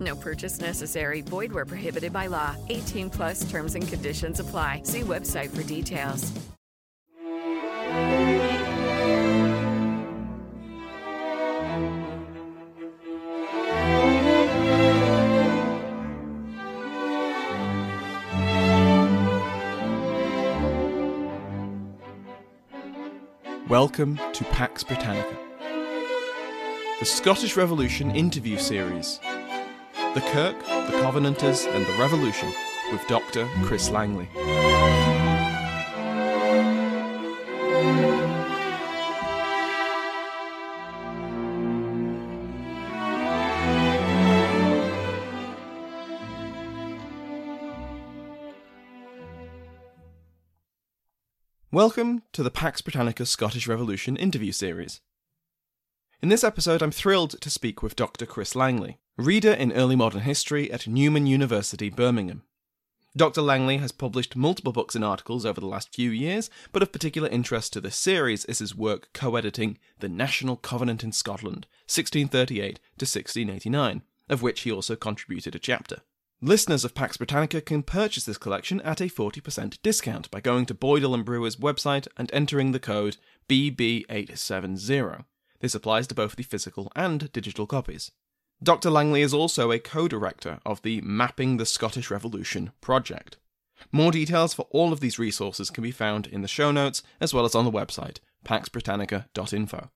No purchase necessary. Void where prohibited by law. 18 plus terms and conditions apply. See website for details. Welcome to Pax Britannica, the Scottish Revolution interview series. The Kirk, the Covenanters, and the Revolution with Dr. Chris Langley. Welcome to the Pax Britannica Scottish Revolution interview series. In this episode, I'm thrilled to speak with Dr. Chris Langley, reader in early modern history at Newman University, Birmingham. Dr. Langley has published multiple books and articles over the last few years, but of particular interest to this series is his work co editing The National Covenant in Scotland, 1638 to 1689, of which he also contributed a chapter. Listeners of Pax Britannica can purchase this collection at a 40% discount by going to Boydell and Brewer's website and entering the code BB870. This applies to both the physical and digital copies. Dr. Langley is also a co director of the Mapping the Scottish Revolution project. More details for all of these resources can be found in the show notes as well as on the website, paxbritannica.info.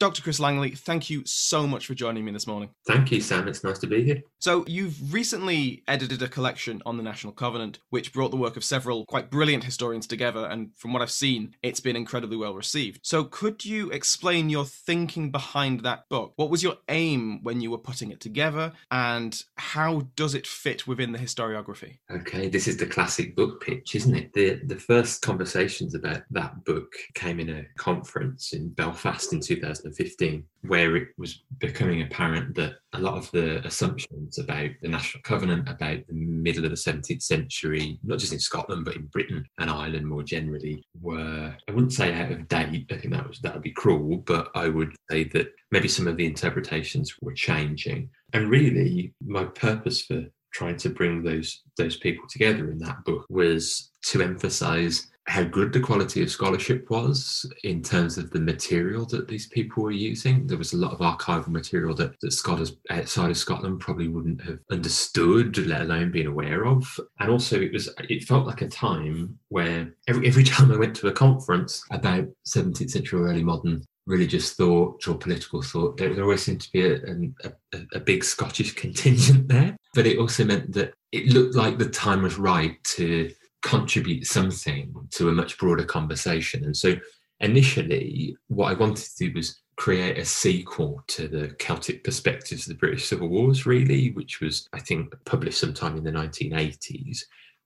Dr. Chris Langley, thank you so much for joining me this morning. Thank you, Sam. It's nice to be here. So, you've recently edited a collection on the National Covenant, which brought the work of several quite brilliant historians together, and from what I've seen, it's been incredibly well received. So, could you explain your thinking behind that book? What was your aim when you were putting it together, and how does it fit within the historiography? Okay, this is the classic book pitch, isn't it? The, the first conversations about that book came in a conference in Belfast in 2000. 2015, where it was becoming apparent that a lot of the assumptions about the National Covenant, about the middle of the 17th century, not just in Scotland, but in Britain and Ireland more generally, were, I wouldn't say out of date, I think that, was, that would be cruel, but I would say that maybe some of the interpretations were changing. And really, my purpose for trying to bring those those people together in that book was to emphasize how good the quality of scholarship was in terms of the material that these people were using. There was a lot of archival material that, that scholars outside of Scotland probably wouldn't have understood, let alone been aware of. And also it was it felt like a time where every, every time I went to a conference about 17th century or early modern religious thought or political thought, there, there always seemed to be a, a, a, big Scottish contingent there. But it also meant that it looked like the time was right to contribute something to a much broader conversation. And so initially, what I wanted to do was create a sequel to the Celtic Perspectives of the British Civil Wars, really, which was, I think, published sometime in the 1980s.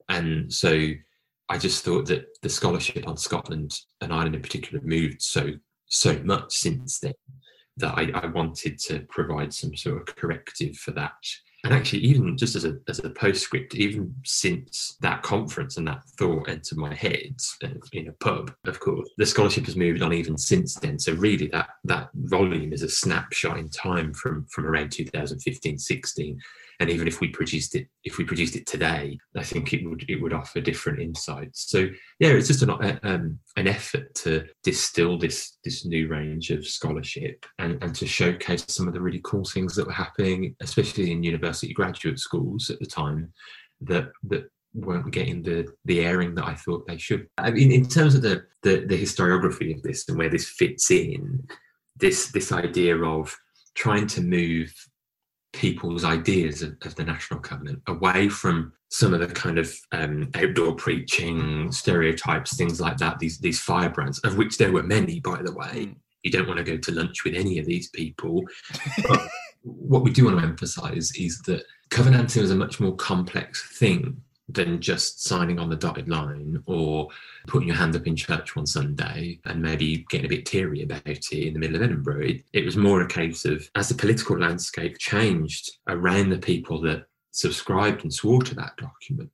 And so I just thought that the scholarship on Scotland and Ireland in particular moved so so much since then that I, I wanted to provide some sort of corrective for that and actually even just as a, as a postscript even since that conference and that thought entered my head uh, in a pub of course the scholarship has moved on even since then. So really that that volume is a snapshot in time from from around 2015 16 and even if we produced it if we produced it today i think it would it would offer different insights so yeah it's just an, um, an effort to distill this this new range of scholarship and, and to showcase some of the really cool things that were happening especially in university graduate schools at the time that that weren't getting the the airing that I thought they should. I mean, in terms of the, the the historiography of this and where this fits in, this this idea of trying to move people's ideas of, of the national covenant away from some of the kind of um, outdoor preaching stereotypes, things like that. These these firebrands, of which there were many, by the way. Mm. You don't want to go to lunch with any of these people. what we do want to emphasize is that covenanting is a much more complex thing than just signing on the dotted line or putting your hand up in church one Sunday and maybe getting a bit teary about it in the middle of Edinburgh. It, it was more a case of as the political landscape changed around the people that subscribed and swore to that document,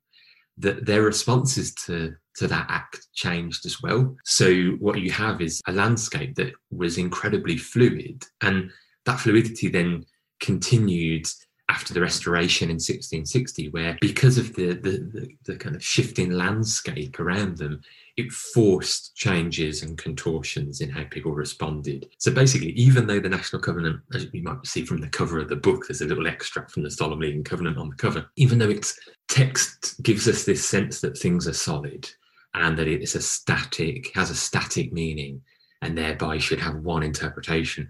that their responses to to that act changed as well. So what you have is a landscape that was incredibly fluid, and that fluidity then continued after the restoration in 1660 where because of the, the, the, the, kind of shifting landscape around them it forced changes and contortions in how people responded. So basically even though the national covenant as you might see from the cover of the book there's a little extract from the solemn league and covenant on the cover even though its text gives us this sense that things are solid and that it's a static has a static meaning and thereby should have one interpretation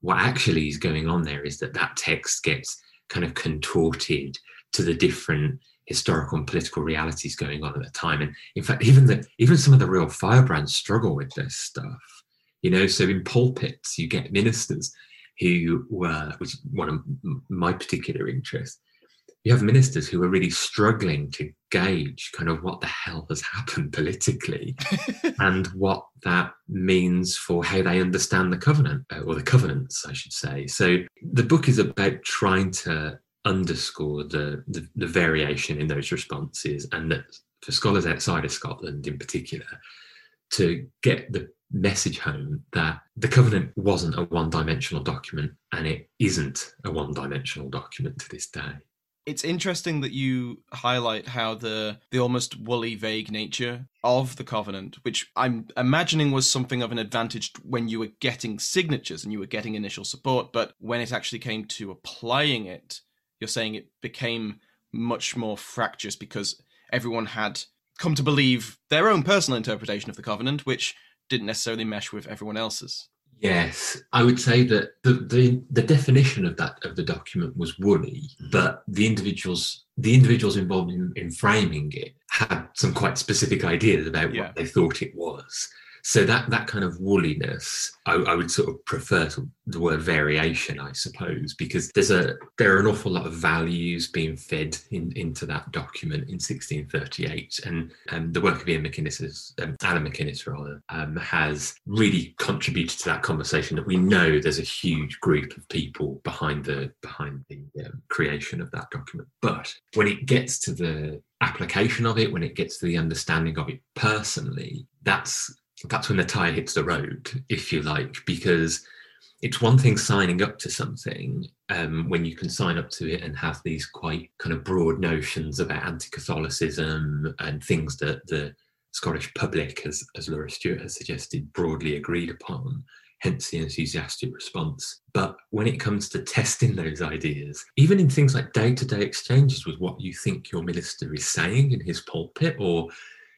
what actually is going on there is that that text gets kind of contorted to the different historical and political realities going on at the time. And in fact, even the even some of the real firebrands struggle with this stuff. You know, so in pulpits you get ministers who were, which one of my particular interests, you have ministers who are really struggling to gauge kind of what the hell has happened politically and what that means for how they understand the covenant uh, or the covenants i should say. So the book is about trying to underscore the, the, the variation in those responses and that for scholars outside of scotland in particular to get the message home that the covenant wasn't a one dimensional document and it isn't a one dimensional document to this day it's interesting that you highlight how the the almost woolly vague nature of the covenant which i'm imagining was something of an advantage when you were getting signatures and you were getting initial support but when it actually came to applying it you're saying it became much more fractious because everyone had come to believe their own personal interpretation of the covenant which didn't necessarily mesh with everyone else's Yes, I would say that the, the, the definition of that of the document was woolly, mm-hmm. but the individuals the individuals involved in, in framing it had some quite specific ideas about yeah. what they thought it was. So that that kind of wooliness I, I would sort of prefer the word variation, I suppose, because there's a there are an awful lot of values being fed in, into that document in 1638, and and the work of Ian McInnes, is, um, Allan Macinnes rather, um, has really contributed to that conversation. That we know there's a huge group of people behind the behind the um, creation of that document, but when it gets to the application of it, when it gets to the understanding of it personally, that's that's when the tire hits the road, if you like, because it's one thing signing up to something um, when you can sign up to it and have these quite kind of broad notions about anti-Catholicism and things that the Scottish public, as, as Laura Stewart has suggested, broadly agreed upon, hence the enthusiastic response. But when it comes to testing those ideas, even in things like day-to-day exchanges with what you think your minister is saying in his pulpit or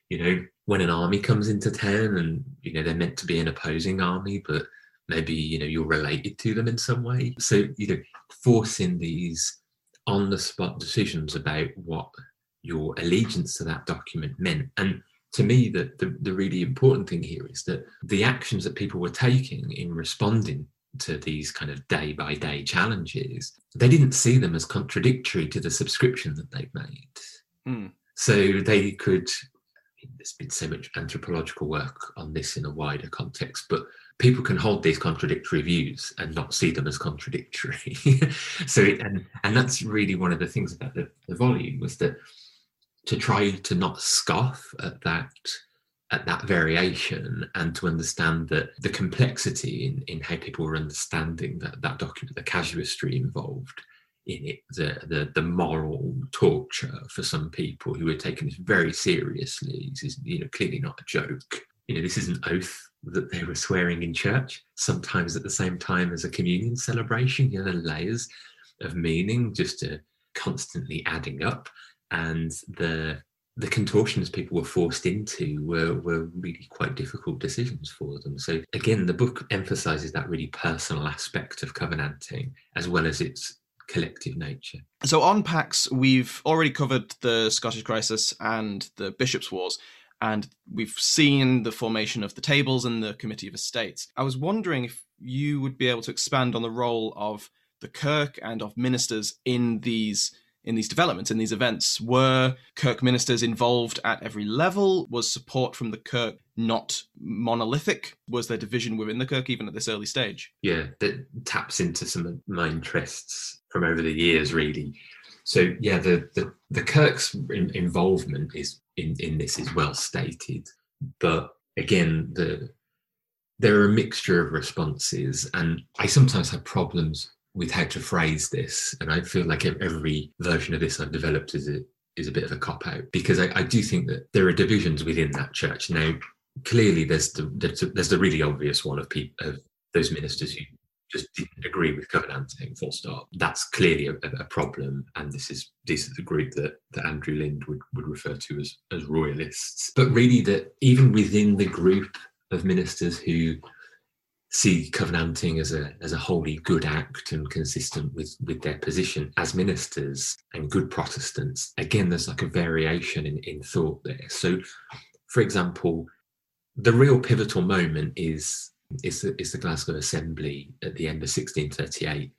you know, when an army comes into town and, you know, they're meant to be an opposing army, but maybe, you know, you're related to them in some way. So, you know, forcing these on the spot decisions about what your allegiance to that document meant. And to me, the, the, the really important thing here is that the actions that people were taking in responding to these kind of day by day challenges, they didn't see them as contradictory to the subscription that they'd made. Mm. So they could there's been so much anthropological work on this in a wider context, but people can hold these contradictory views and not see them as contradictory. so, it, and and that's really one of the things about the, the volume was that to try to not scoff at that at that variation and to understand that the complexity in, in how people were understanding that, that document, the casuistry involved, in it the, the, the moral torture for some people who are taking this very seriously. This is you know clearly not a joke. You know this is an oath that they were swearing in church. Sometimes at the same time as a communion celebration. You know the layers of meaning just to constantly adding up, and the the contortions people were forced into were, were really quite difficult decisions for them. So again, the book emphasizes that really personal aspect of covenanting as well as its collective nature. So on Pax, we've already covered the Scottish crisis and the bishops' wars, and we've seen the formation of the tables and the Committee of Estates. I was wondering if you would be able to expand on the role of the Kirk and of ministers in these in these developments, in these events? Were Kirk ministers involved at every level? Was support from the Kirk not monolithic? Was there division within the Kirk even at this early stage? Yeah, that taps into some of my interests from over the years, really. So yeah, the the, the Kirk's in, involvement is in, in this is well stated, but again, the there are a mixture of responses, and I sometimes have problems with how to phrase this. And I feel like every version of this I've developed is a, is a bit of a cop out because I, I do think that there are divisions within that church. Now, clearly, there's the there's, there's the really obvious one of people of those ministers who just didn't agree with covenanting full stop that's clearly a, a, problem and this is this is the group that, that andrew lind would, would refer to as as royalists but really that even within the group of ministers who see covenanting as a as a wholly good act and consistent with with their position as ministers and good Protestants. Again, there's like a variation in, in thought there. So, for example, the real pivotal moment is is the, is the Glasgow Assembly at the end of 1638,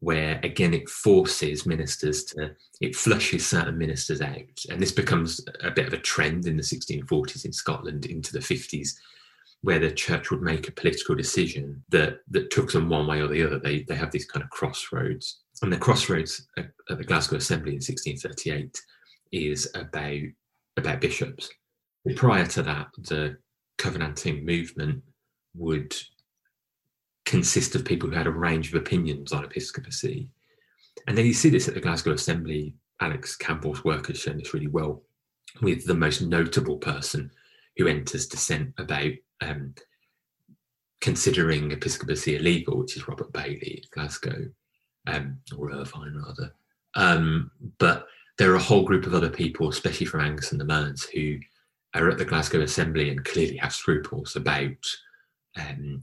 where again it forces ministers to it flushes certain ministers out, and this becomes a bit of a trend in the 1640s in Scotland into the 50s where the church would make a political decision that that took them one way or the other. They they have these kind of crossroads, and the crossroads at, at the Glasgow Assembly in 1638 is about about bishops. Prior to that, the Covenanting movement would consist of people who had a range of opinions on episcopacy. And then you see this at the Glasgow Assembly. Alex Campbell's work has shown this really well, with the most notable person who enters dissent about um, considering episcopacy illegal, which is Robert Baillie, Glasgow, um, or Irvine rather. Um, but there are a whole group of other people, especially from Angus and the Mearns, who are at the Glasgow Assembly and clearly have scruples about um,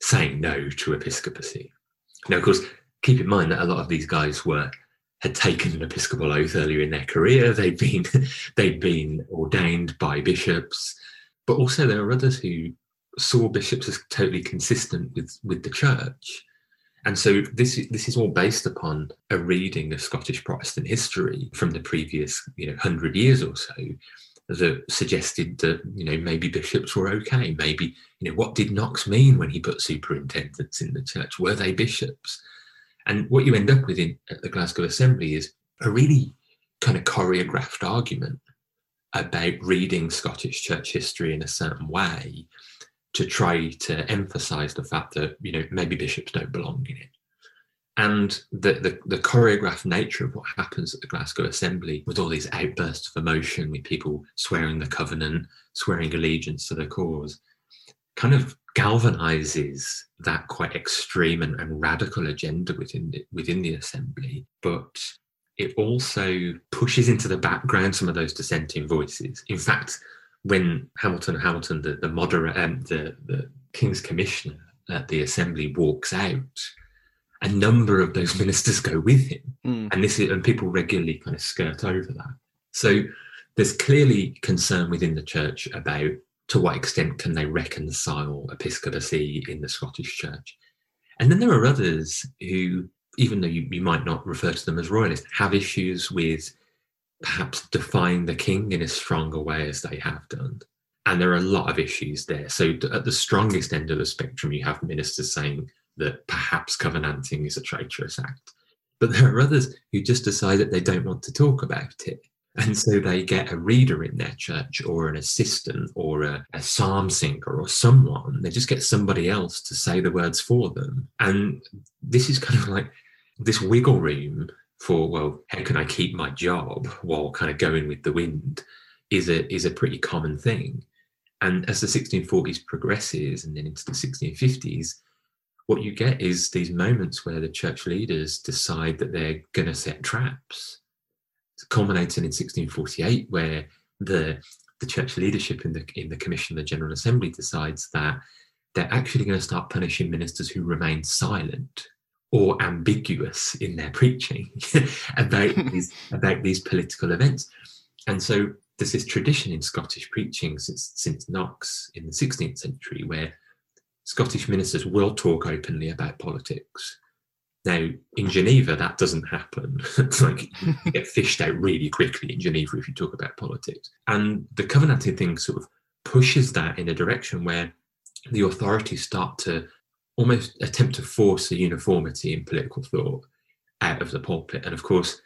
saying no to episcopacy. Now, of course, keep in mind that a lot of these guys were had taken an episcopal oath earlier in their career. They'd been they'd been ordained by bishops. But also, there are others who saw bishops as totally consistent with, with the church. And so this this is all based upon a reading of Scottish Protestant history from the previous you know hundred years or so that suggested that you know maybe bishops were okay. Maybe you know what did Knox mean when he put superintendents in the church? Were they bishops? And what you end up with in, at the Glasgow Assembly is a really kind of choreographed argument about reading Scottish church history in a certain way to try to emphasize the fact that you know maybe bishops don't belong in it and the, the, the choreographed nature of what happens at the Glasgow Assembly with all these outbursts of emotion with people swearing the covenant swearing allegiance to the cause kind of galvanizes that quite extreme and, and radical agenda within the, within the assembly but it also pushes into the background some of those dissenting voices. In fact, when Hamilton Hamilton, the, the moderate um, the, the King's Commissioner at the Assembly walks out, a number of those ministers go with him. Mm. And this is and people regularly kind of skirt over that. So there's clearly concern within the church about to what extent can they reconcile episcopacy in the Scottish church. And then there are others who even though you, you might not refer to them as royalists, have issues with perhaps defying the king in a stronger way as they have done. And there are a lot of issues there. So at the strongest end of the spectrum, you have ministers saying that perhaps covenanting is a traitorous act. But there are others who just decide that they don't want to talk about it. And so they get a reader in their church or an assistant or a, a, psalm singer or someone. They just get somebody else to say the words for them. And this is kind of like this wiggle room for, well, how can I keep my job while kind of going with the wind is a, is a pretty common thing. And as the 1640s progresses and then into the 1650s, what you get is these moments where the church leaders decide that they're going to set traps it's culminating in 1648, where the the church leadership in the in the commission, the General Assembly decides that they're actually going to start punishing ministers who remain silent or ambiguous in their preaching about these about these political events. And so there's this tradition in Scottish preaching since since Knox in the 16th century where Scottish ministers will talk openly about politics. Now, in Geneva, that doesn't happen. it's like you get fished out really quickly in Geneva if you talk about politics. And the Covenanting thing sort of pushes that in a direction where the authorities start to almost attempt to force a uniformity in political thought out of the pulpit. And of course,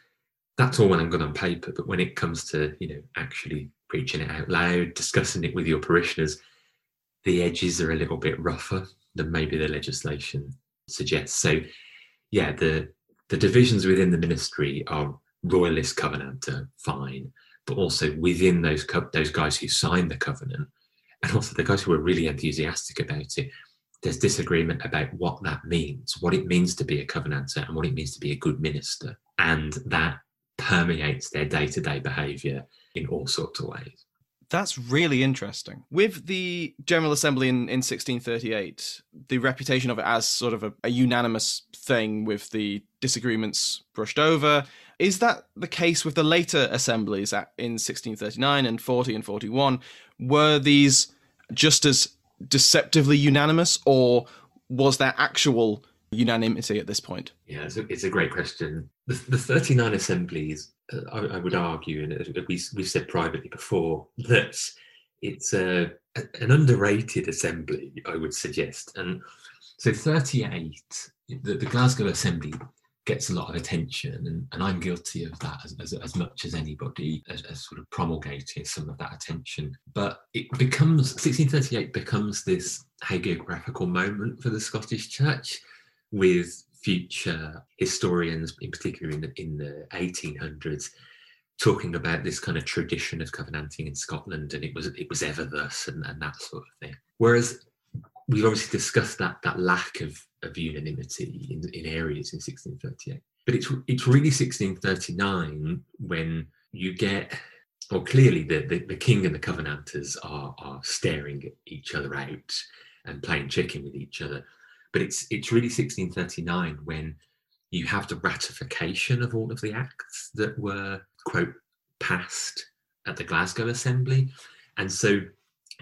that's all well and good on paper, but when it comes to you know actually preaching it out loud, discussing it with your parishioners, the edges are a little bit rougher than maybe the legislation suggests. So, yeah, the the divisions within the ministry are royalist covenanter, uh, fine, but also within those co- those guys who signed the covenant, and also the guys who are really enthusiastic about it. There's disagreement about what that means, what it means to be a covenanter, and what it means to be a good minister, and that permeates their day to day behaviour in all sorts of ways. That's really interesting. With the General Assembly in, in 1638, the reputation of it as sort of a, a, unanimous thing with the disagreements brushed over, is that the case with the later assemblies at, in 1639 and 40 and 41? Were these just as deceptively unanimous, or was there actual unanimity at this point? Yeah, it's a, it's a great question. The, the 39 assemblies, Uh, I, I, would argue, and we, we've said privately before, that it's a, an underrated assembly, I would suggest. And so 38, the, the Glasgow Assembly gets a lot of attention, and, and I'm guilty of that as, as, as much as anybody, as, as, sort of promulgating some of that attention. But it becomes 1638 becomes this hagiographical moment for the Scottish Church with future historians, in particular in the, in the 1800s, talking about this kind of tradition of covenanting in Scotland, and it was it was ever thus, and, and that sort of thing. Whereas we've obviously discussed that that lack of, of unanimity in, in areas in 1638, but it's it's really 1639 when you get well clearly the, the, the king and the covenanters are are staring at each other out and playing chicken with each other but it's it's really 1639 when you have the ratification of all of the acts that were quote passed at the Glasgow Assembly, and so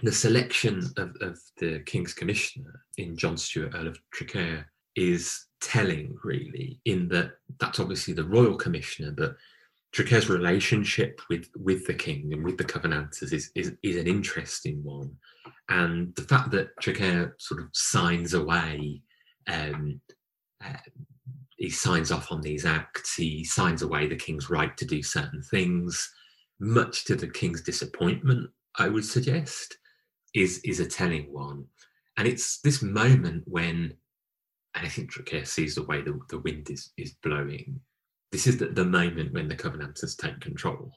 the selection of, of the King's Commissioner in John Stewart, Earl of Traquair, is telling, really, in that that's obviously the royal commissioner, but Traquair's relationship with with the king and with the Covenanters is, is is an interesting one, and the fact that Traquair sort of signs away um, uh, he signs off on these acts. He signs away the king's right to do certain things, much to the king's disappointment. I would suggest is is a telling one, and it's this moment when, and I think Traquair sees the way the, the wind is is blowing. This is the, the moment when the Covenanters take control,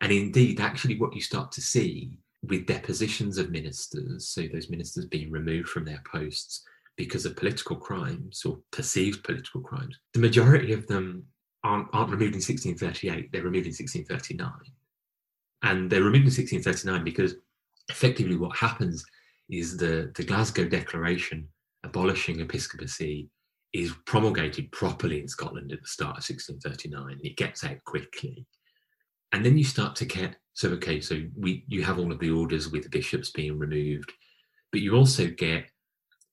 and indeed, actually, what you start to see with depositions of ministers, so those ministers being removed from their posts because of political crimes or perceived political crimes. The majority of them aren't, aren't removed in 1638, they're removed in 1639. And they're removed in 1639 because effectively what happens is the, the Glasgow Declaration abolishing episcopacy is promulgated properly in Scotland at the start of 1639. and It gets out quickly. And then you start to get so okay, so we you have all of the orders with the bishops being removed, but you also get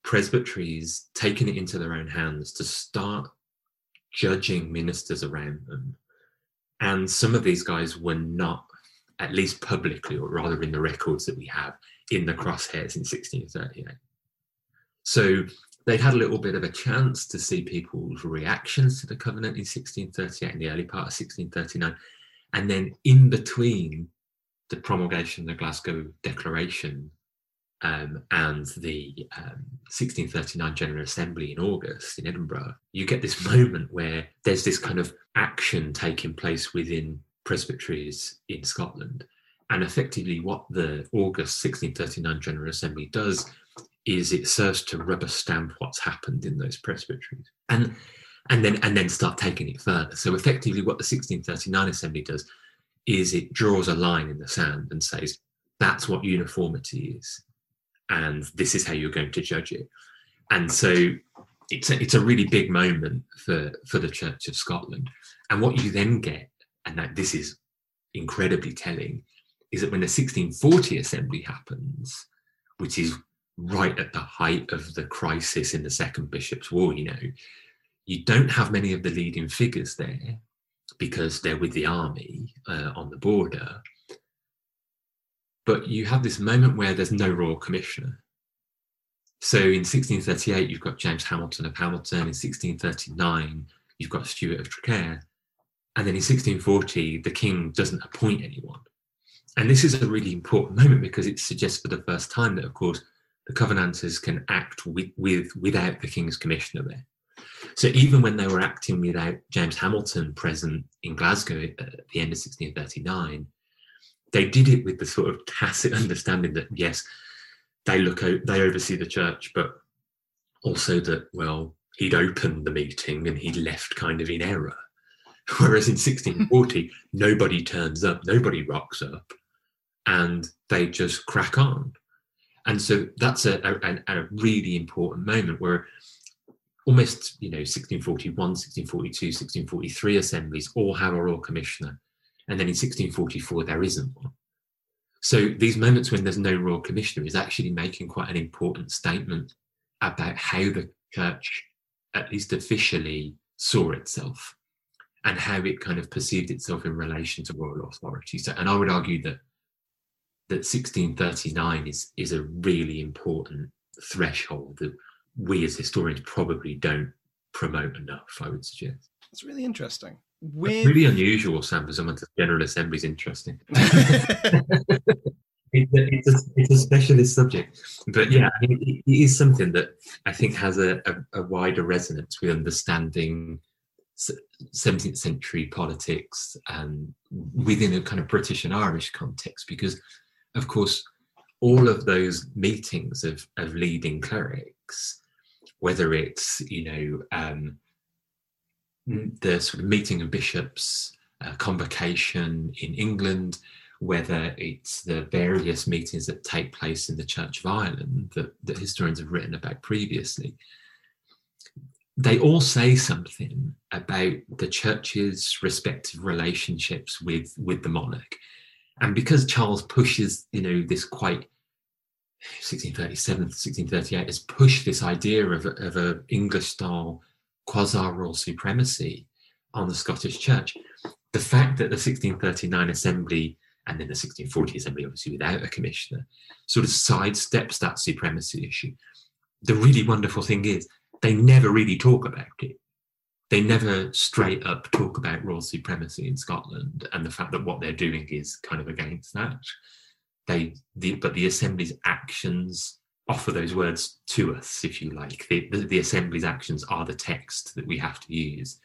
presbyteries taking it into their own hands to start judging ministers around them. And some of these guys were not, at least publicly, or rather in the records that we have, in the crosshairs in 1638. So they'd had a little bit of a chance to see people's reactions to the covenant in 1638 and the early part of 1639. And then in between the promulgation of the Glasgow Declaration um, and the um, 1639 General Assembly in August in Edinburgh, you get this moment where there's this kind of action taking place within presbyteries in Scotland. And effectively, what the August 1639 General Assembly does is it serves to rubber stamp what's happened in those presbyteries. And and then and then start taking it further. So effectively, what the 1639 Assembly does is it draws a line in the sand and says that's what uniformity is, and this is how you're going to judge it. And so it's a, it's a really big moment for for the Church of Scotland. And what you then get, and that this is incredibly telling, is that when the 1640 assembly happens, which is right at the height of the crisis in the Second Bishops' War, you know, you don't have many of the leading figures there because they're with the army uh, on the border. But you have this moment where there's no royal commissioner. So in 1638, you've got James Hamilton of Hamilton. In 1639, you've got Stewart of Traquair. And then in 1640, the king doesn't appoint anyone. And this is a really important moment because it suggests for the first time that, of course, the Covenanters can act with, with without the king's commissioner there. So even when they were acting without James Hamilton present in Glasgow at the end of 1639, they did it with the sort of tacit understanding that yes, they look out, they oversee the church, but also that well, he'd opened the meeting and he'd left kind of in error. Whereas in 1640, nobody turns up, nobody rocks up, and they just crack on. And so that's a, a, a really important moment where almost, you know, 1641, 1642, 1643 assemblies all have a royal commissioner. And then in 1644, there isn't one. So these moments when there's no royal commissioner is actually making quite an important statement about how the church, at least officially, saw itself and how it kind of perceived itself in relation to royal authority. So, and I would argue that that 1639 is is a really important threshold that we as historians probably don't promote enough. I would suggest. It's really interesting. With... really unusual, Sam, for someone to General Assembly is interesting. it's, a, it's, a, it's, a, specialist subject, but yeah, I mean, it, it is something that I think has a, a, a wider resonance with understanding 17th century politics and within a kind of British and Irish context, because of course, all of those meetings of, of leading clerics, whether it's, you know, um, the sort of meeting of bishops, uh, convocation in England, whether it's the various meetings that take place in the Church of Ireland that, that historians have written about previously, they all say something about the church's respective relationships with, with the monarch. And because Charles pushes, you know, this quite 1637, 1638 has pushed this idea of, of an English style quasi-royal supremacy on the Scottish Church. The fact that the 1639 Assembly and then the 1640 Assembly, obviously without a commissioner, sort of sidesteps that supremacy issue. The really wonderful thing is they never really talk about it. They never straight up talk about royal supremacy in Scotland and the fact that what they're doing is kind of against that. They, the, but the Assembly's actions offer those words to us, if you like. The, the, the, Assembly's actions are the text that we have to use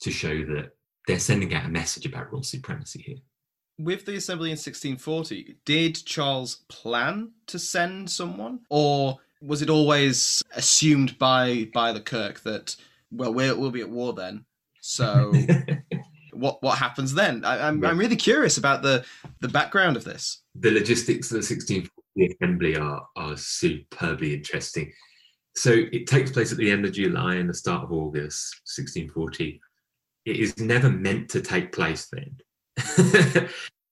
to show that they're sending out a message about royal supremacy here. With the Assembly in 1640, did Charles plan to send someone, or was it always assumed by by the Kirk that well we'll, we'll be at war then, so what what happens then? I, am I'm, I'm really curious about the the background of this. The logistics of the 1640 assembly are are superbly interesting. So it takes place at the end of July and the start of August, 1640. It is never meant to take place then.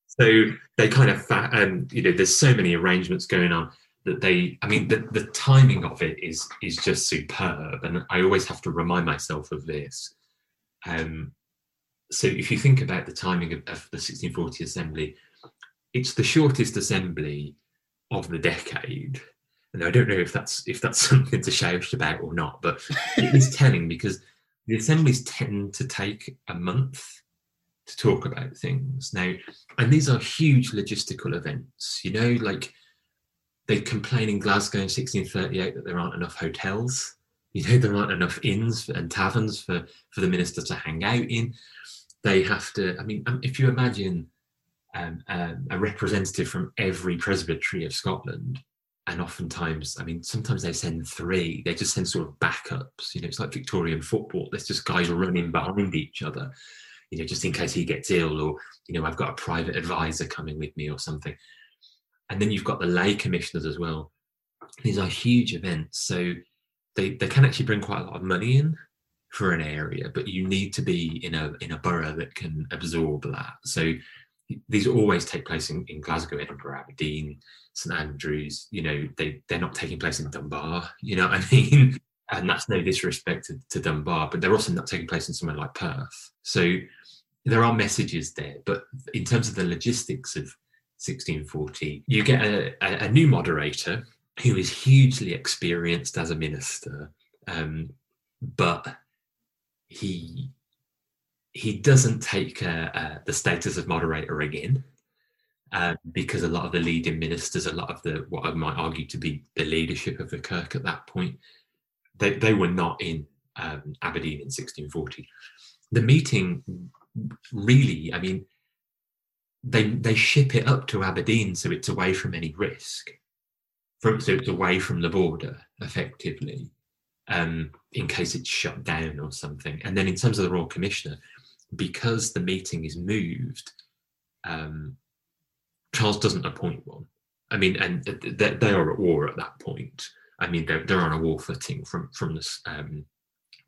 so they kind of, um, you know, there's so many arrangements going on that they, I mean, the, the timing of it is is just superb, and I always have to remind myself of this. Um, so if you think about the timing of, of the 1640 assembly, it's the shortest assembly of the decade. And I don't know if that's if that's something to shout about or not, but it is telling because the assemblies tend to take a month to talk about things now, and these are huge logistical events. You know, like they complain in Glasgow in 1638 that there aren't enough hotels. You know, there aren't enough inns and taverns for for the minister to hang out in they have to. I mean, um, if you imagine um, um, a representative from every presbytery of Scotland, and oftentimes, I mean, sometimes they send three. They just send sort of backups. You know, it's like Victorian football. There's just guys running behind each other. you know, just in case he gets ill, or you know, I've got a private advisor coming with me or something. And then you've got the lay commissioners as well. These are huge events, so they they can actually bring quite a lot of money in for an area, but you need to be in a in a borough that can absorb that. So these always take place in, in Glasgow, Edinburgh, Aberdeen, St Andrews. You know, they they're not taking place in Dunbar. You know what I mean? And that's no disrespect to, to Dunbar, but they're also not taking place in somewhere like Perth. So there are messages there, but in terms of the logistics of 1640, you get a, a, new moderator who is hugely experienced as a minister, um, but he he doesn't take uh, uh, the status of moderator again um, because a lot of the leading ministers, a lot of the what I might argue to be the leadership of the Kirk at that point, they, they were not in um, Aberdeen in 1640. The meeting really, I mean, they they ship it up to Aberdeen so it's away from any risk, from, so it's away from the border effectively, um, in case it's shut down or something. And then in terms of the Royal Commissioner, because the meeting is moved, um, Charles doesn't appoint one. I mean, and they, they are at war at that point. I mean, they're, they're on a war footing from from the um,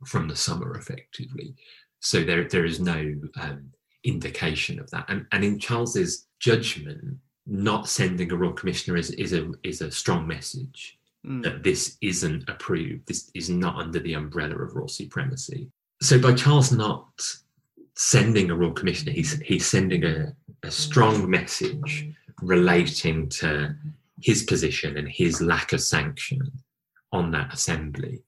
from the summer, effectively. So there there is no um, indication of that. And, and in Charles's judgment, not sending a royal commissioner is, is a is a strong message mm. that this isn't approved. This is not under the umbrella of royal supremacy. So by Charles not sending a royal commissioner, he's he's sending a, a strong message relating to his position and his lack of sanction on that assembly.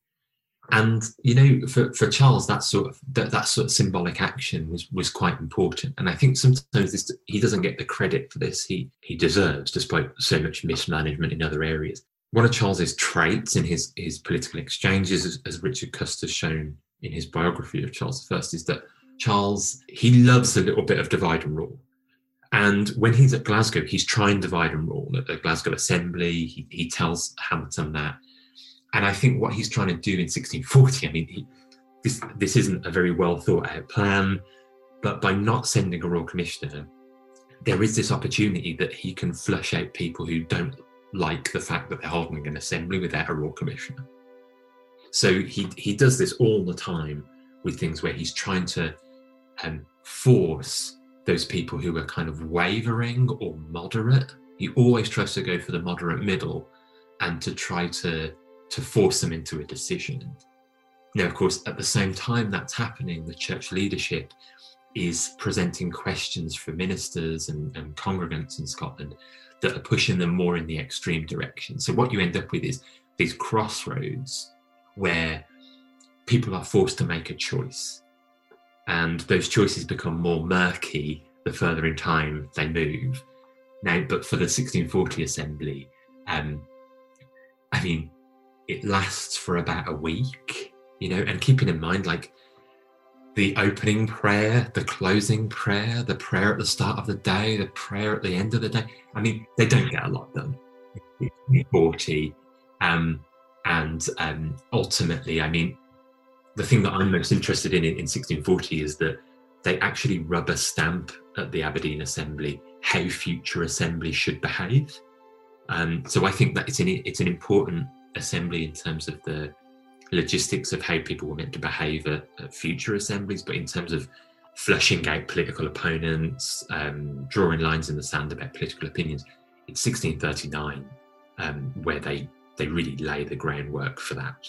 And you know, for, for Charles, that sort of that, that sort of symbolic action was was quite important. And I think sometimes this, he doesn't get the credit for this he he deserves, despite so much mismanagement in other areas. One of Charles's traits in his his political exchanges, as, as Richard Cust's shown in his biography of Charles I, is that Charles, he loves a little bit of divide and rule. And when he's at Glasgow, he's trying divide and rule at the Glasgow Assembly. He, he tells Hamilton that. And I think what he's trying to do in 1640, I mean, he, this, this isn't a very well thought out plan, but by not sending a royal commissioner, there is this opportunity that he can flush out people who don't like the fact that they're holding an assembly without a royal commissioner. So he, he does this all the time with things where he's trying to um, force those people who are kind of wavering or moderate. He always tries to go for the moderate middle and to try to to force them into a decision. Now, of course, at the same time that's happening, the church leadership is presenting questions for ministers and, and congregants in Scotland that are pushing them more in the extreme direction. So what you end up with is these crossroads where people are forced to make a choice and those choices become more murky the further in time they move. Now, but for the 1640 assembly, um, I mean, it lasts for about a week, you know, and keeping in mind, like the opening prayer, the closing prayer, the prayer at the start of the day, the prayer at the end of the day. I mean, they don't get a lot done. 40, um, and um, ultimately, I mean, the thing that I'm most interested in in, in 1640 is that they actually rubber stamp at the Aberdeen Assembly how future assemblies should behave. Um, so I think that it's an it's an important assembly in terms of the logistics of how people were meant to behave at, at future assemblies, but in terms of flushing out political opponents, um, drawing lines in the sand about political opinions, it's 1639 um, where they they really lay the groundwork for that.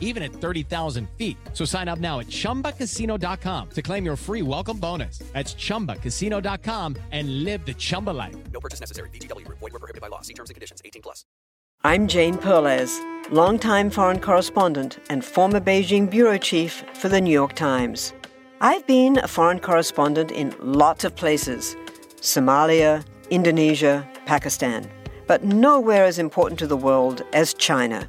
even at 30,000 feet. So sign up now at chumbacasino.com to claim your free welcome bonus. That's chumbacasino.com and live the Chumba life. No purchase necessary. VGW, void, were prohibited by law. See terms and conditions 18 plus. I'm Jane Perlez, longtime foreign correspondent and former Beijing bureau chief for the New York Times. I've been a foreign correspondent in lots of places Somalia, Indonesia, Pakistan. but nowhere as important to the world as China.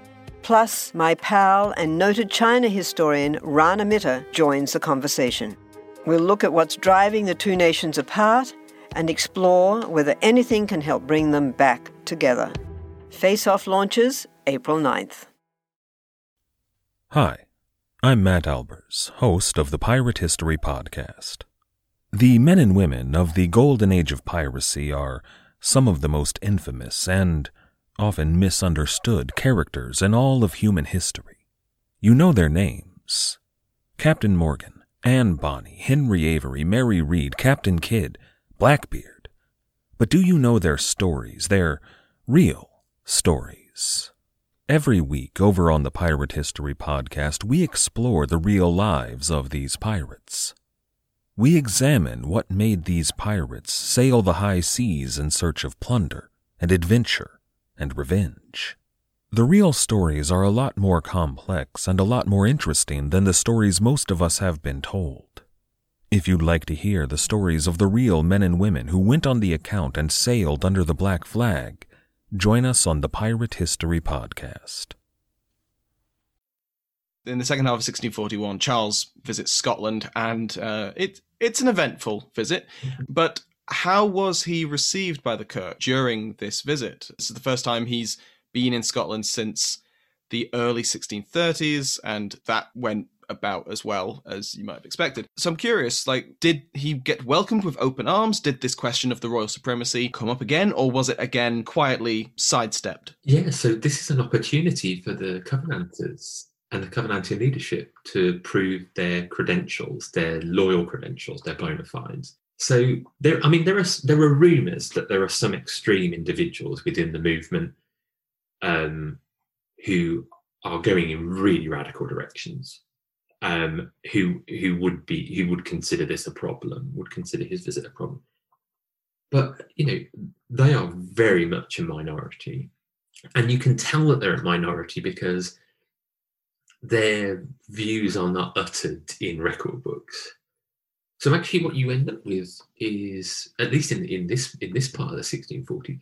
Plus, my pal and noted China historian Rana Mitter joins the conversation. We'll look at what's driving the two nations apart and explore whether anything can help bring them back together. Face Off launches April 9th. Hi, I'm Matt Albers, host of the Pirate History Podcast. The men and women of the golden age of piracy are some of the most infamous and often misunderstood characters in all of human history. You know their names Captain Morgan, Anne Bonny, Henry Avery, Mary Read, Captain Kidd, Blackbeard. But do you know their stories, their real stories? Every week over on the Pirate History Podcast, we explore the real lives of these pirates. We examine what made these pirates sail the high seas in search of plunder and adventure and revenge. The real stories are a lot more complex and a lot more interesting than the stories most of us have been told. If you'd like to hear the stories of the real men and women who went on the account and sailed under the black flag, join us on the Pirate History Podcast. In the second half of 1641, Charles visits Scotland, and uh, it it's an eventful visit. But how was he received by the Kirk during this visit? This is the first time he's been in Scotland since the early 1630s, and that went about as well as you might have expected. So I'm curious, like, did he get welcomed with open arms? Did this question of the royal supremacy come up again, or was it again quietly sidestepped? Yeah, so this is an opportunity for the Covenanters and the Covenanter leadership to prove their credentials, their loyal credentials, their bona fides. So there, I mean, there are there are rumours that there are some extreme individuals within the movement um, who are going in really radical directions, um, who who would be who would consider this a problem, would consider his visit a problem. But you know, they are very much a minority, and you can tell that they're a minority because their views are not uttered in record books. So actually, what you end up with is, at least in, in this in this part of the 1640s,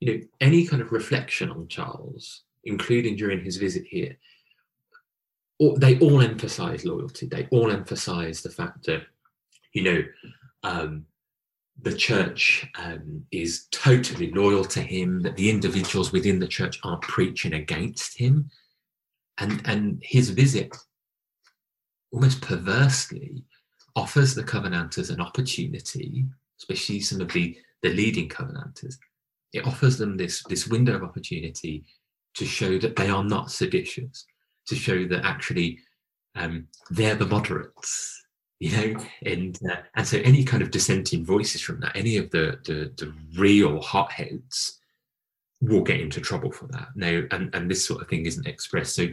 you know, any kind of reflection on Charles, including during his visit here, they all emphasize loyalty. They all emphasize the fact that, you know, um, the church um, is totally loyal to him, that the individuals within the church aren't preaching against him. And, and his visit, almost perversely, offers the Covenanters an opportunity, especially some of the, the leading Covenanters, it offers them this, this window of opportunity to show that they are not seditious, to show that actually um, they're the moderates, you know, and uh, and so any kind of dissenting voices from that, any of the, the the real hotheads, will get into trouble for that. Now, and and this sort of thing isn't expressed. So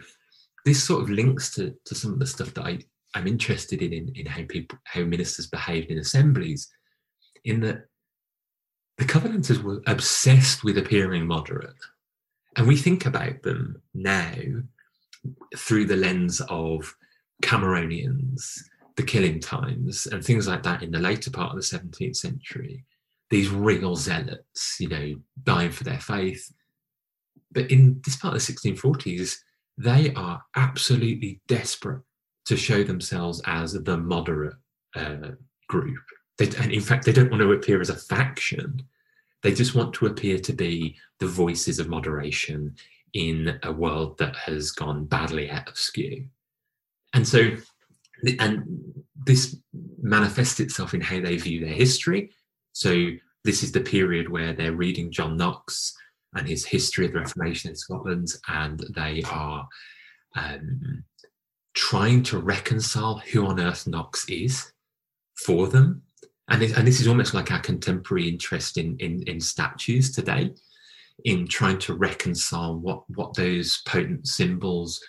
this sort of links to to some of the stuff that I I'm interested in, in, in how people, how ministers behaved in assemblies, in that the Covenanters were obsessed with appearing moderate. And we think about them now through the lens of Cameronians, the killing times, and things like that in the later part of the 17th century. These real zealots, you know, dying for their faith. But in this part of the 1640s, they are absolutely desperate to show themselves as the moderate uh, group. They, and in fact, they don't want to appear as a faction. They just want to appear to be the voices of moderation in a world that has gone badly out of skew. And so, and this manifests itself in how they view their history. So, this is the period where they're reading John Knox and his history of the Reformation in Scotland, and they are um, trying to reconcile who on earth Knox is for them. And, it, and this is almost like our contemporary interest in, in, in statues today, in trying to reconcile what, what those potent symbols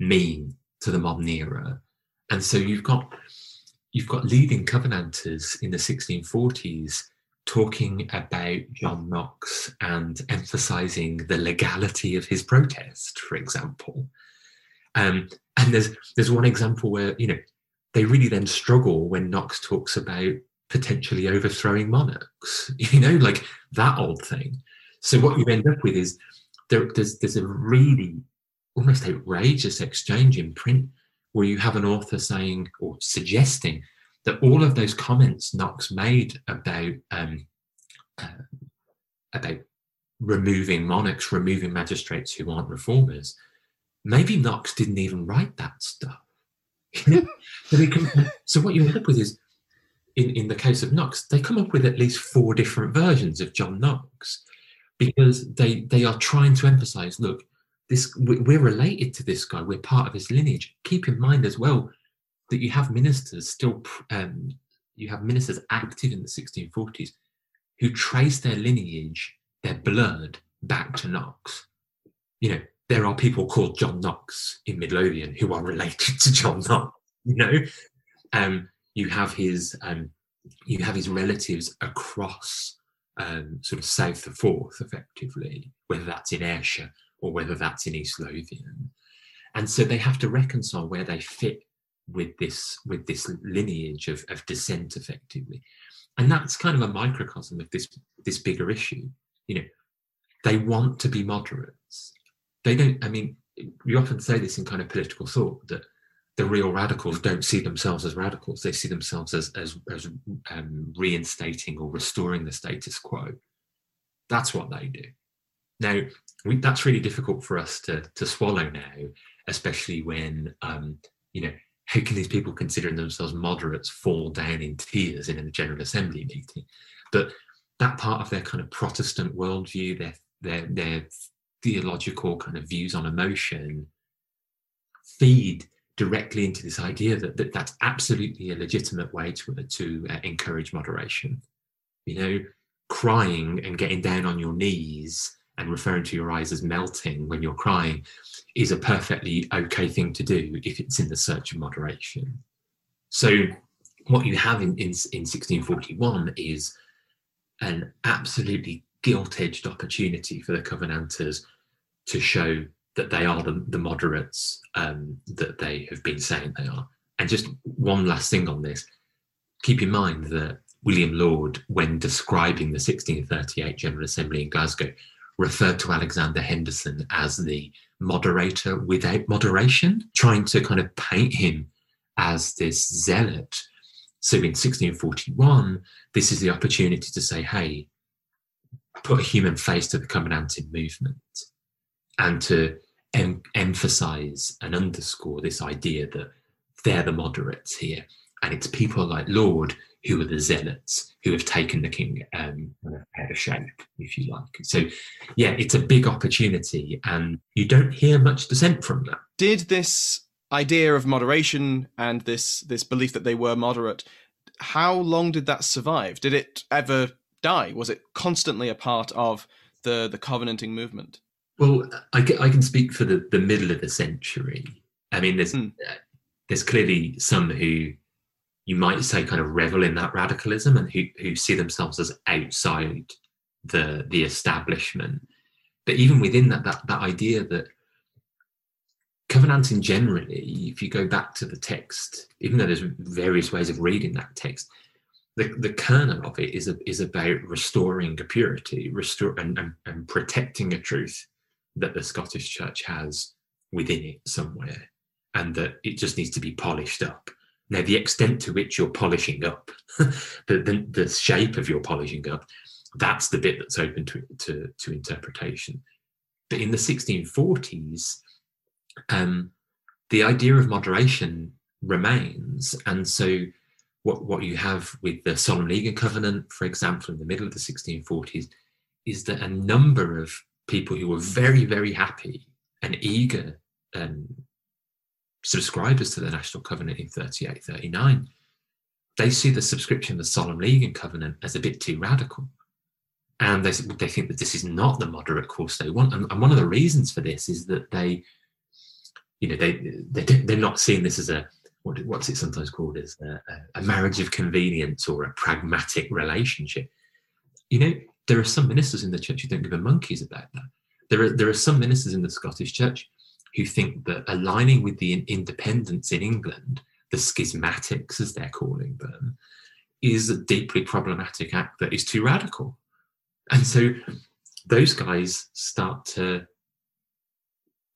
mean to the modern era. And so you've got you've got leading Covenanters in the 1640s talking about John Knox and emphasizing the legality of his protest, for example. Um, and there's there's one example where you know they really then struggle when Knox talks about potentially overthrowing monarchs, you know, like that old thing. So what you end up with is there, there's there's a really almost outrageous exchange in print where you have an author saying or suggesting that all of those comments Knox made about um, uh, about removing monarchs, removing magistrates who aren't reformers, maybe Knox didn't even write that stuff. so what you end up with is, in, in the case of Knox, they come up with at least four different versions of John Knox because they they are trying to emphasize, look, this we're related to this guy, we're part of his lineage. Keep in mind as well that you have ministers still, um, you have ministers active in the 1640s who trace their lineage, their blood back to Knox. You know, there are people called John Knox in Midlothian who are related to John Knox. You know, um, you have his um, you have his relatives across um, sort of south of Forth, effectively, whether that's in Ayrshire or whether that's in East Lothian, and so they have to reconcile where they fit with this with this lineage of, of descent, effectively, and that's kind of a microcosm of this this bigger issue. You know, they want to be moderates they don't, I mean, you often say this in kind of political thought that the real radicals don't see themselves as radicals. They see themselves as, as, as um, reinstating or restoring the status quo. That's what they do. Now, we, that's really difficult for us to, to swallow now, especially when, um, you know, how can these people considering themselves moderates fall down in tears in a General Assembly meeting? But that part of their kind of Protestant worldview, their their their theological kind of views on emotion feed directly into this idea that, that that's absolutely a legitimate way to, to uh, encourage moderation. You know, crying and getting down on your knees and referring to your eyes as melting when you're crying is a perfectly okay thing to do if it's in the search of moderation. So, what you have in, in, in 1641 is an absolutely gilt edged opportunity for the Covenanters to show that they are the, the moderates um, that they have been saying they are. And just one last thing on this keep in mind that William Laud, when describing the 1638 General Assembly in Glasgow, referred to Alexander Henderson as the moderator without moderation, trying to kind of paint him as this zealot. So in 1641, this is the opportunity to say, hey, put a human face to the Covenanting movement and to em- emphasize and underscore this idea that they're the moderates here. And it's people like Laud who are the zealots who have taken the king um, out of shape, if you like. So, yeah, it's a big opportunity, and you don't hear much dissent from that. Did this idea of moderation and this this belief that they were moderate, how long did that survive? Did it ever die? Was it constantly a part of the the covenanting movement? Well, I, I can speak for the, the middle of the century. I mean, there's mm. there's clearly some who you might say kind of revel in that radicalism and who who see themselves as outside the the establishment. But even within that, that that idea that covenanting generally, if you go back to the text, even though there's various ways of reading that text, the, the kernel of it is a, is about restoring a purity, restore and, and, and protecting a truth that the Scottish Church has within it somewhere, and that it just needs to be polished up. Now, the extent to which you're polishing up, the, the, the shape of your polishing up, that's the bit that's open to, to, to interpretation. But in the 1640s, um, the idea of moderation remains. And so, what, what you have with the Solemn League and Covenant, for example, in the middle of the 1640s, is that a number of people who were very, very happy and eager um, subscribers to the National Covenant in 38, 39, they see the subscription of the Solemn League and Covenant as a bit too radical. and they, they think that this is not the moderate course they want. And, and one of the reasons for this is that they, you know, they, they they're not seeing this as a what, what's it sometimes called as a, a marriage of convenience or a pragmatic relationship. You know, there are some ministers in the church who don't give a monkeys about that. There are there are some ministers in the Scottish church who think that aligning with the independents in England, the schismatics as they're calling them, is a deeply problematic act that is too radical. And so those guys start to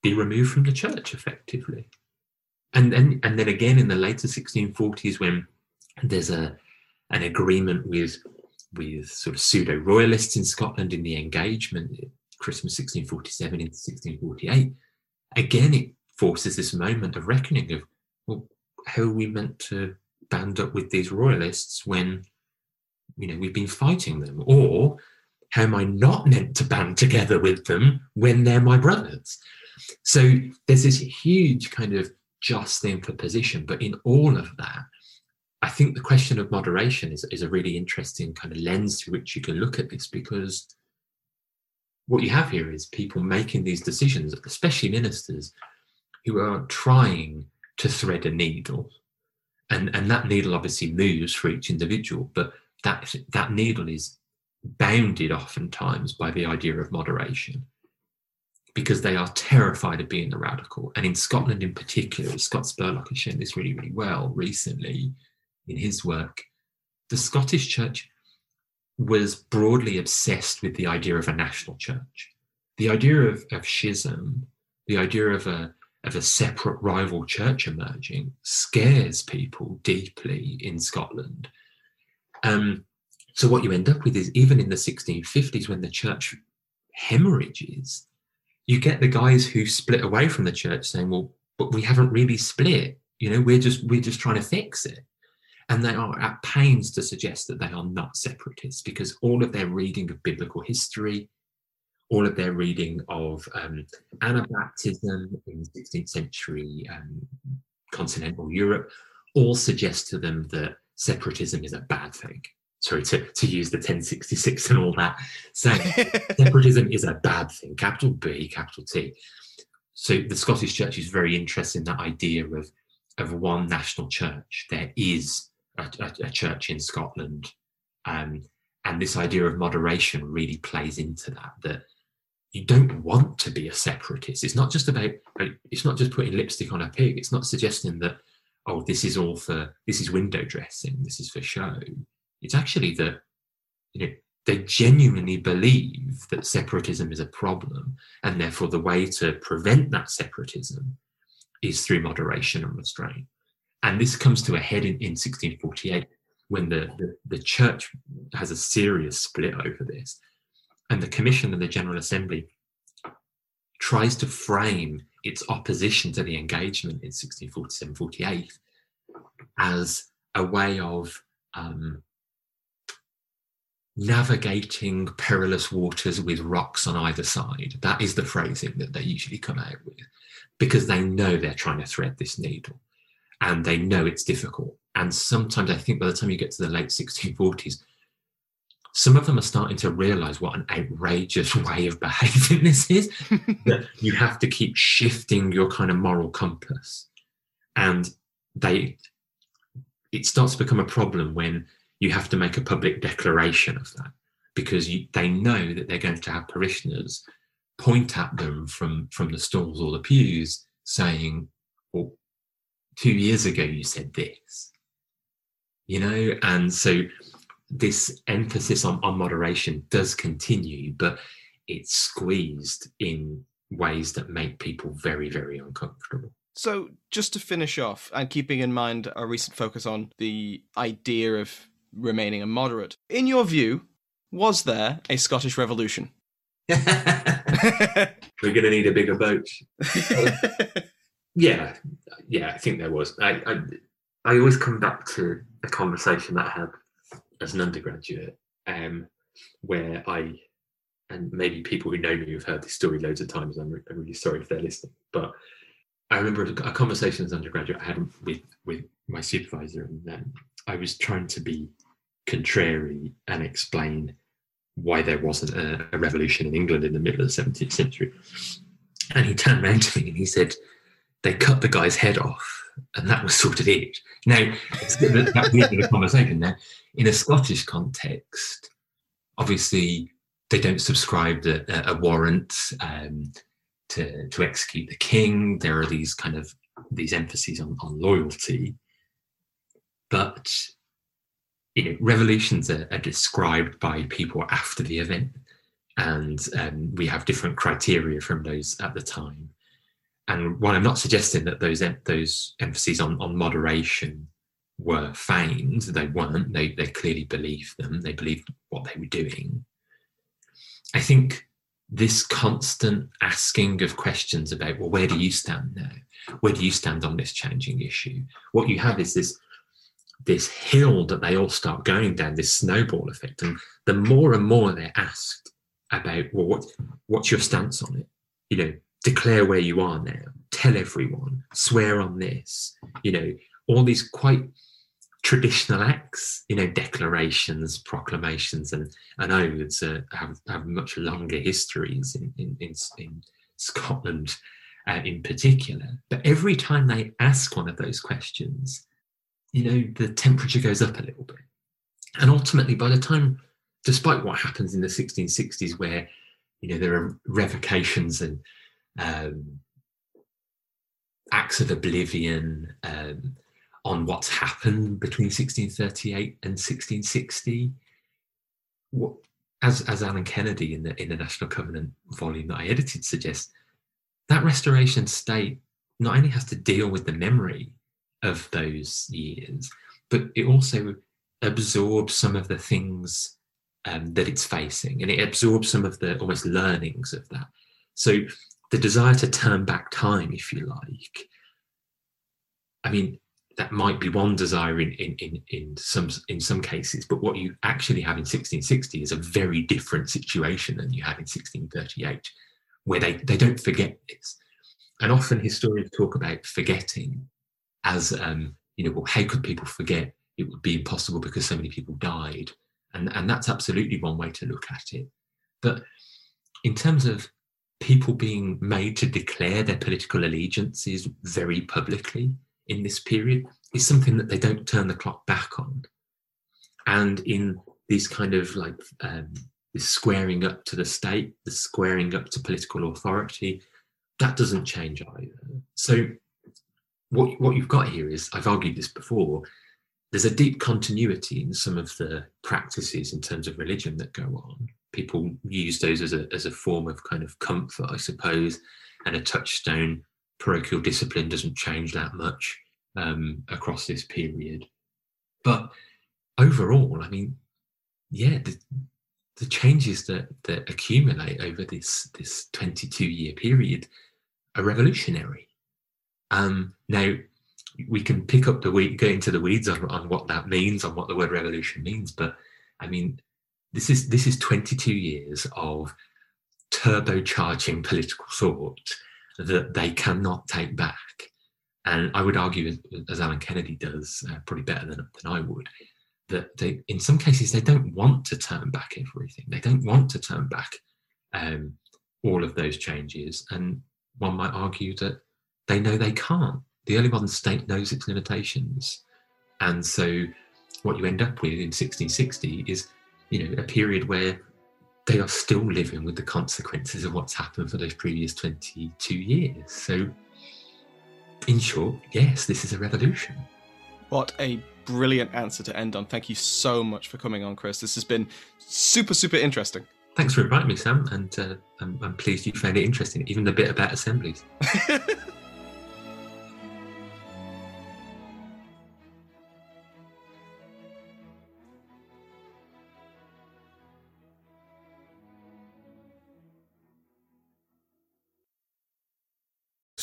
be removed from the church effectively. And then and then again in the later 1640s when there's a an agreement with with sort of pseudo royalists in Scotland in the engagement, Christmas 1647 into 1648, again it forces this moment of reckoning of well, how are we meant to band up with these royalists when you know we've been fighting them? Or how am I not meant to band together with them when they're my brothers? So there's this huge kind of jostling for position, but in all of that, I think the question of moderation is, is a really interesting kind of lens through which you can look at this because what you have here is people making these decisions, especially ministers, who are trying to thread a needle. And, and that needle obviously moves for each individual, but that, that needle is bounded oftentimes by the idea of moderation because they are terrified of being the radical. And in Scotland, in particular, Scott Spurlock has shown this really, really well recently in his work. The Scottish Church was broadly obsessed with the idea of a national church. The idea of, of schism, the idea of a, of a separate rival church emerging, scares people deeply in Scotland. Um, so what you end up with is even in the 1650s, when the church hemorrhages, you get the guys who split away from the church saying, "Well, but we haven't really split. You know, we're just we're just trying to fix it." And they are at pains to suggest that they are not separatists because all of their reading of biblical history, all of their reading of um, Anabaptism in 16th century um, continental Europe, all suggest to them that separatism is a bad thing sorry to, to use the 1066 and all that. Saying separatism is a bad thing capital b capital t. So the scottish church is very interested in that idea of of one national church. There is a, a, a church in scotland. Um, and this idea of moderation really plays into that that you don't want to be a separatist. It's not just about it's not just putting lipstick on a pig. It's not suggesting that oh this is all for this is window dressing this is for show it's actually that you know they genuinely believe that separatism is a problem, and therefore the way to prevent that separatism is through moderation and restraint. And this comes to a head in, in 1648 when the, the, the church has a serious split over this. And the Commission of the General Assembly tries to frame its opposition to the engagement in 1647 48 as a way of um, navigating perilous waters with rocks on either side. That is the phrasing that they usually come out with because they know they're trying to thread this needle and they know it's difficult. And sometimes I think by the time you get to the late 1640s, some of them are starting to realize what an outrageous way of behaving this is. that you have to keep shifting your kind of moral compass. And they it starts to become a problem when you have to make a public declaration of that because you, they know that they're going to have parishioners point at them from from the stalls or the pews saying well two years ago you said this you know? And so this emphasis on, on moderation does continue but it's squeezed in ways that make people very very uncomfortable. So just to finish off and keeping in mind our recent focus on the idea of remaining a moderate. In your view, was there a Scottish Revolution? We're going to need a bigger boat. yeah, yeah, I think there was. I, I, I always come back to a conversation that I had as an undergraduate, um, where I, and maybe people who know me have heard this story loads of times. I'm, re- I'm really sorry if they're listening, but I remember a conversation as an undergraduate I had with with my supervisor, and um, I was trying to be contrary and explain why there wasn't a, a, revolution in England in the middle of the 17th century. And he turned around to me and he said, they cut the guy's head off, and that was sort of it. Now, that weird the conversation now. In a Scottish context, obviously, they don't subscribe to a, a warrant um, to, to execute the king. There are these kind of these emphases on, on loyalty. But you know, revolutions are, are, described by people after the event, and um, we have different criteria from those at the time. And while I'm not suggesting that those those emphases on, on moderation were feigned, they weren't. They they clearly believed them. They believed what they were doing. I think this constant asking of questions about, well, where do you stand now? Where do you stand on this changing issue? What you have is this this hill that they all start going down, this snowball effect. And the more and more they're asked about, well, what what's your stance on it? You know, declare where you are now, tell everyone, swear on this, you know, all these quite traditional acts, you know, declarations, proclamations, and, and oaths uh, have, have much longer histories in, in, in, in Scotland uh, in particular. But every time they ask one of those questions, you know, the temperature goes up a little bit. And ultimately, by the time, despite what happens in the 1660s, where, you know, there are revocations and um, acts of oblivion um, on what's happened between 1638 and 1660. What, as, as Allan Kennedy in the, in the National Covenant volume that I edited suggests, that restoration state not only has to deal with the memory of those years, but it also absorbs some of the things um, that it's facing and it absorbs some of the almost learnings of that. So the desire to turn back time, if you like. I mean, that might be one desire in, in, in, in some in some cases, but what you actually have in 1660 is a very different situation than you have in 1638, where they, they don't forget this. And often historians talk about forgetting as um, you know, well, how could people forget? It would be impossible because so many people died. And, and that's absolutely one way to look at it. But in terms of people being made to declare their political allegiances very publicly in this period is something that they don't turn the clock back on. And in these kind of like um, this squaring up to the state, the squaring up to political authority, that doesn't change either. So what what you've got here is I've argued this before. There's a deep continuity in some of the practices in terms of religion that go on people use those as a, as a form of kind of comfort, I suppose, and a touchstone. Parochial discipline doesn't change that much um, across this period. But overall, I mean, yeah, the, the changes that, that accumulate over this, this 22 year period are revolutionary. Um, now, we can pick up the weed, go into the weeds on, on what that means, on what the word revolution means, but I mean, this is this is 22 years of turbocharging political thought that they cannot take back. And I would argue, as Allan Kennedy does, uh, probably better than, than I would, that they, in some cases, they don't want to turn back everything. They don't want to turn back um, all of those changes. And one might argue that they know they can't. The early modern state knows its limitations. And so what you end up with in 1660 is you know, a period where they are still living with the consequences of what's happened for those previous 22 years. So, in short, yes, this is a revolution. What a brilliant answer to end on. Thank you so much for coming on, Chris. This has been super, super interesting. Thanks for inviting me, Sam, and uh, I'm, I'm pleased you found it interesting, even the bit about assemblies.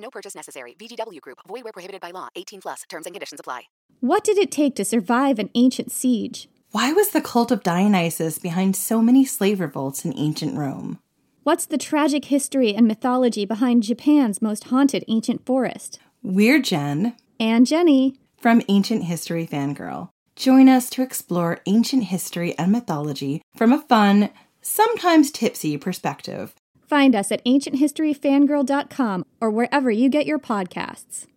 No purchase necessary. VGW Group. Void where prohibited by law. 18 plus. Terms and conditions apply. What did it take to survive an ancient siege? Why was the cult of Dionysus behind so many slave revolts in ancient Rome? What's the tragic history and mythology behind Japan's most haunted ancient forest? We're Jen. And Jenny. From Ancient History Fangirl. Join us to explore ancient history and mythology from a fun, sometimes tipsy perspective. Find us at ancienthistoryfangirl.com or wherever you get your podcasts.